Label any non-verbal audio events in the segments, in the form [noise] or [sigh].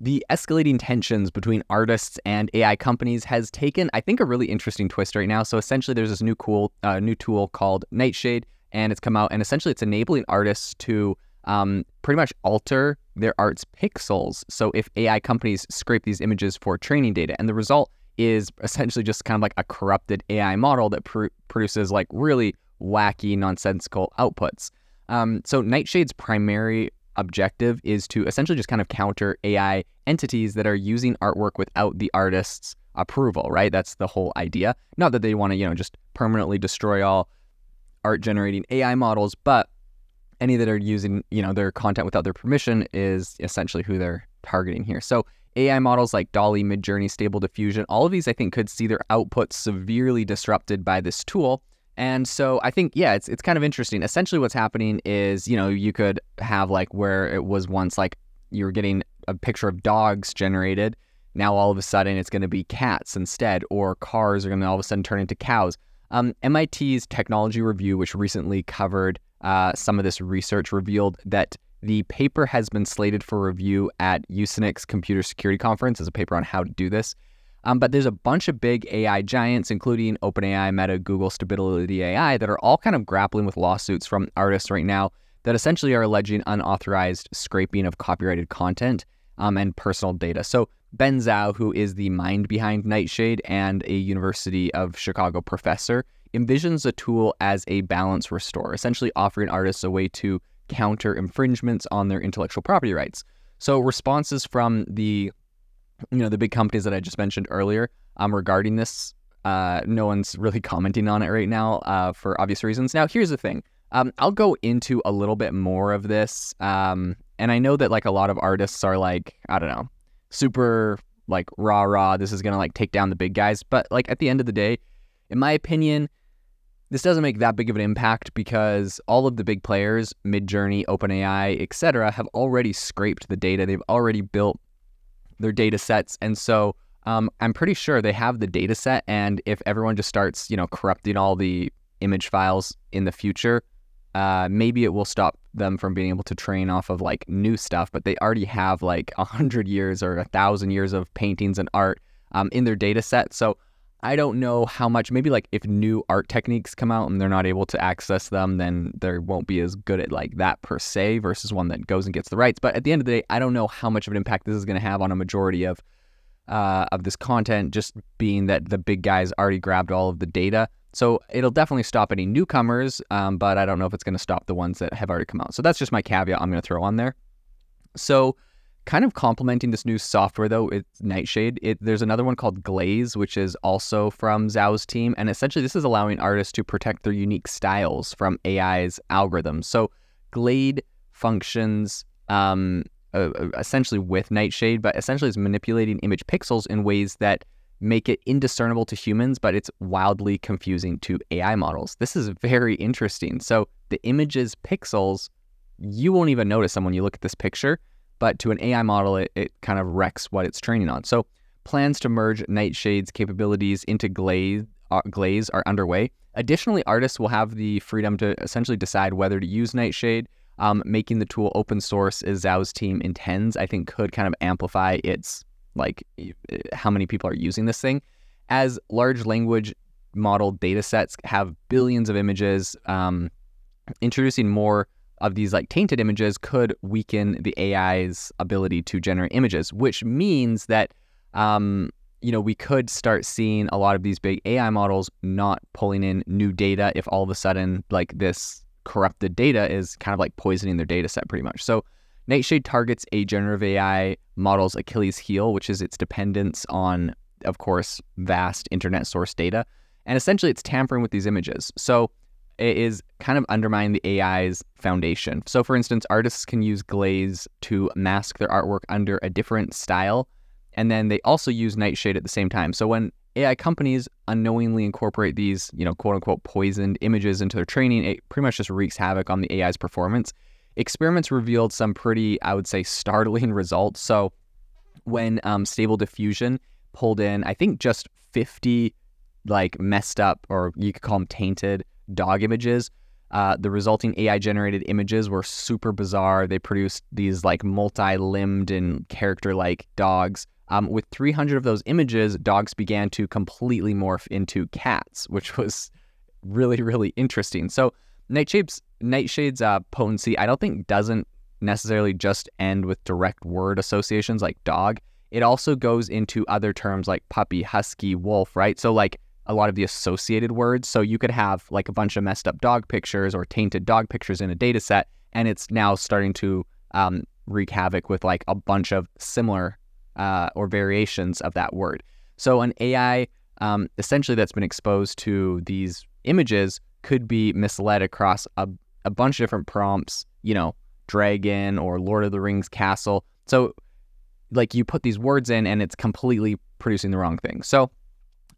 the escalating tensions between artists and AI companies has taken, I think, a really interesting twist right now. So essentially, there's this new cool, uh, new tool called Nightshade, and it's come out, and essentially, it's enabling artists to um, pretty much alter their art's pixels. So if AI companies scrape these images for training data, and the result is essentially just kind of like a corrupted AI model that pr- produces like really wacky, nonsensical outputs. Um, so Nightshade's primary objective is to essentially just kind of counter AI entities that are using artwork without the artist's approval, right? That's the whole idea. Not that they want to, you know, just permanently destroy all art generating AI models, but any that are using, you know, their content without their permission is essentially who they're targeting here. So AI models like DALL-E, Midjourney, Stable Diffusion, all of these I think could see their output severely disrupted by this tool. And so I think, yeah, it's it's kind of interesting. Essentially, what's happening is, you know, you could have like where it was once like you were getting a picture of dogs generated. Now all of a sudden it's going to be cats instead, or cars are going to all of a sudden turn into cows. Um, MIT's technology review, which recently covered uh, some of this research, revealed that the paper has been slated for review at USENIX Computer Security Conference as a paper on how to do this. Um, but there's a bunch of big AI giants, including OpenAI, Meta, Google, Stability AI, that are all kind of grappling with lawsuits from artists right now that essentially are alleging unauthorized scraping of copyrighted content um, and personal data. So Ben Zhao, who is the mind behind Nightshade and a University of Chicago professor, envisions the tool as a balance restore, essentially offering artists a way to counter infringements on their intellectual property rights. So responses from the you know, the big companies that I just mentioned earlier um, regarding this. Uh, no one's really commenting on it right now uh, for obvious reasons. Now, here's the thing. Um, I'll go into a little bit more of this. Um, and I know that like a lot of artists are like, I don't know, super like rah rah. This is gonna like take down the big guys. But like at the end of the day, in my opinion, this doesn't make that big of an impact because all of the big players, Midjourney, OpenAI, etc., have already scraped the data. They've already built their data sets. And so um, I'm pretty sure they have the data set. And if everyone just starts, you know, corrupting all the image files in the future, uh, maybe it will stop them from being able to train off of like new stuff. But they already have like a hundred years or a thousand years of paintings and art um, in their data set. So I don't know how much, maybe like if new art techniques come out and they're not able to access them, then they won't be as good at like that per se versus one that goes and gets the rights. But at the end of the day, I don't know how much of an impact this is going to have on a majority of uh, of this content, just being that the big guys already grabbed all of the data. So it'll definitely stop any newcomers, um, but I don't know if it's going to stop the ones that have already come out. So that's just my caveat I'm going to throw on there. So kind of complementing this new software though it's nightshade it, there's another one called glaze which is also from zhao's team and essentially this is allowing artists to protect their unique styles from ai's algorithms. So glaze functions um, uh, essentially with nightshade but essentially is manipulating image pixels in ways that make it indiscernible to humans but it's wildly confusing to ai models. This is very interesting. So the image's pixels you won't even notice them when you look at this picture but to an AI model, it, it kind of wrecks what it's training on. So plans to merge Nightshade's capabilities into Glaze, uh, Glaze are underway. Additionally, artists will have the freedom to essentially decide whether to use Nightshade. Um, making the tool open source as Zhao's team intends, I think could kind of amplify its like how many people are using this thing. As large language model data sets have billions of images, um, introducing more of these like tainted images could weaken the AI's ability to generate images, which means that um, you know we could start seeing a lot of these big AI models not pulling in new data if all of a sudden like this corrupted data is kind of like poisoning their data set pretty much. So Nightshade targets a generative AI model's Achilles heel, which is its dependence on, of course, vast internet source data. And essentially, it's tampering with these images. So is kind of undermine the AI's foundation. So, for instance, artists can use glaze to mask their artwork under a different style, and then they also use nightshade at the same time. So, when AI companies unknowingly incorporate these, you know, quote unquote poisoned images into their training, it pretty much just wreaks havoc on the AI's performance. Experiments revealed some pretty, I would say, startling [laughs] results. So, when um, Stable Diffusion pulled in, I think just 50 like messed up, or you could call them tainted dog images. Uh, the resulting AI generated images were super bizarre. They produced these like multi limbed and character like dogs. Um, with 300 of those images, dogs began to completely morph into cats, which was really, really interesting. So, Nightshade's, Nightshade's uh, potency, I don't think doesn't necessarily just end with direct word associations like dog. It also goes into other terms like puppy, husky, wolf, right? So, like a lot of the associated words. So, you could have like a bunch of messed up dog pictures or tainted dog pictures in a data set, and it's now starting to um, wreak havoc with like a bunch of similar uh, or variations of that word. So, an AI um, essentially that's been exposed to these images could be misled across a, a bunch of different prompts, you know, dragon or Lord of the Rings castle. So, like you put these words in and it's completely producing the wrong thing. So,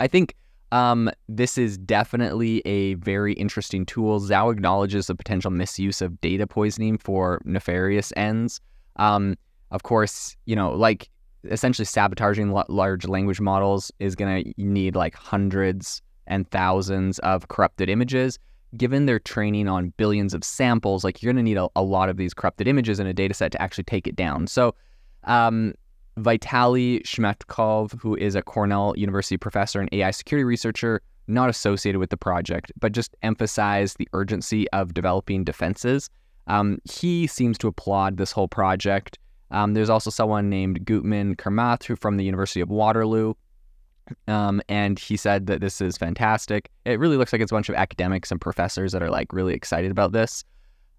I think um, this is definitely a very interesting tool. Zhao acknowledges the potential misuse of data poisoning for nefarious ends. Um, of course, you know, like essentially sabotaging large language models is going to need like hundreds and thousands of corrupted images. Given their training on billions of samples, like you're going to need a, a, lot of these corrupted images in a data set to actually take it down. So, um, Vitaly Shmatikov, who is a Cornell University professor and AI security researcher, not associated with the project, but just emphasized the urgency of developing defenses. Um, he seems to applaud this whole project um, there's also someone named Gautam Kamath who from the University of Waterloo. Um, and he said that this is fantastic. It really looks like it's a bunch of academics and professors that are like really excited about this.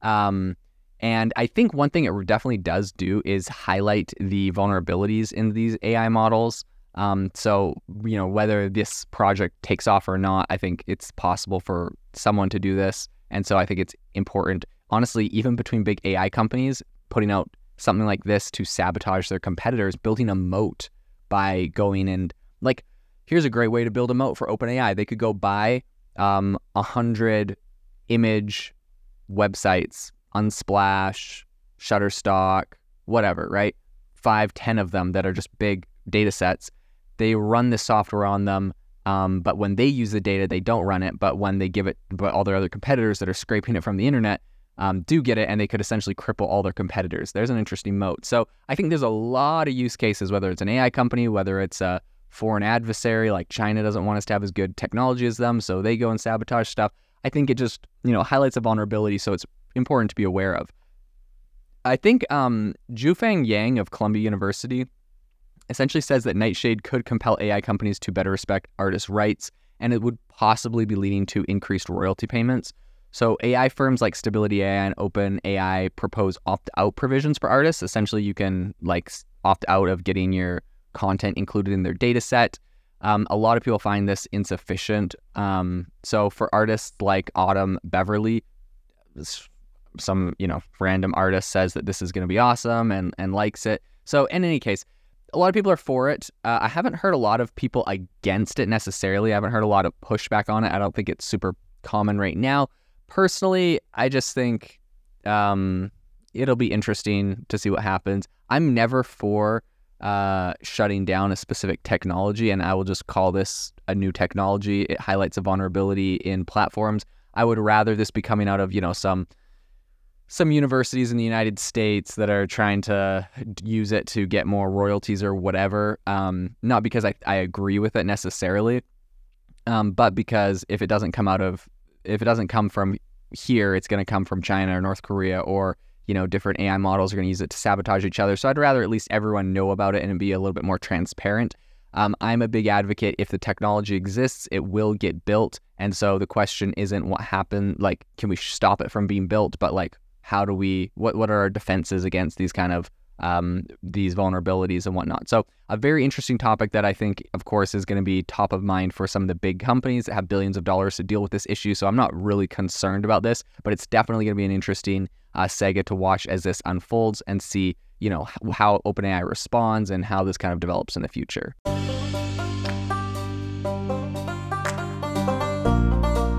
Um, and I think one thing it definitely does do is highlight the vulnerabilities in these AI models. Um, so, you know, whether this project takes off or not, I think it's possible for someone to do this. And so I think it's important, honestly, even between big AI companies, putting out something like this to sabotage their competitors, building a moat by going and like, here's a great way to build a moat for OpenAI. They could go buy um, a um, hundred image websites, Unsplash, Shutterstock, whatever, right? Five, ten of them that are just big data sets. They run the software on them. Um, but when they use the data, they don't run it. But when they give it, but all their other competitors that are scraping it from the internet, um, do get it, and they could essentially cripple all their competitors. There's an interesting moat. So I think there's a lot of use cases, whether it's an AI company, whether it's a foreign adversary, like China doesn't want us to have as good technology as them, so they go and sabotage stuff. I think it just you know highlights a vulnerability, so it's important to be aware of. I think um, Yang of Columbia University essentially says that Nightshade could compel AI companies to better respect artists' rights, and it would possibly be leading to increased royalty payments. So AI firms like Stability AI and OpenAI propose opt-out provisions for artists. Essentially, you can like opt out of getting your content included in their data set. Um, a lot of people find this insufficient. Um, so for artists like Autumn Beverly, some you know random artist says that this is going to be awesome and and likes it. So in any case, a lot of people are for it. Uh, I haven't heard a lot of people against it necessarily. I haven't heard a lot of pushback on it. I don't think it's super common right now personally, I just think um, it'll be interesting to see what happens. I'm never for uh, shutting down a specific technology, and I will just call this a new technology. It highlights a vulnerability in platforms. I would rather this be coming out of you know some some universities in the United States that are trying to use it to get more royalties or whatever. Um, not because I, I agree with it necessarily, um, but because if it doesn't come out of if it doesn't come from here, it's going to come from China or North Korea or you know different AI models are going to use it to sabotage each other. So I'd rather at least everyone know about it and be a little bit more transparent. Um, I'm a big advocate. If the technology exists, it will get built. And so the question isn't what happened, like, can we stop it from being built, but like, how do we, what, what are our defenses against these kind of um, these vulnerabilities and whatnot. So, a very interesting topic that I think, of course, is going to be top of mind for some of the big companies that have billions of dollars to deal with this issue. So, I'm not really concerned about this, but it's definitely going to be an interesting uh, saga to watch as this unfolds and see, you know, how OpenAI responds and how this kind of develops in the future.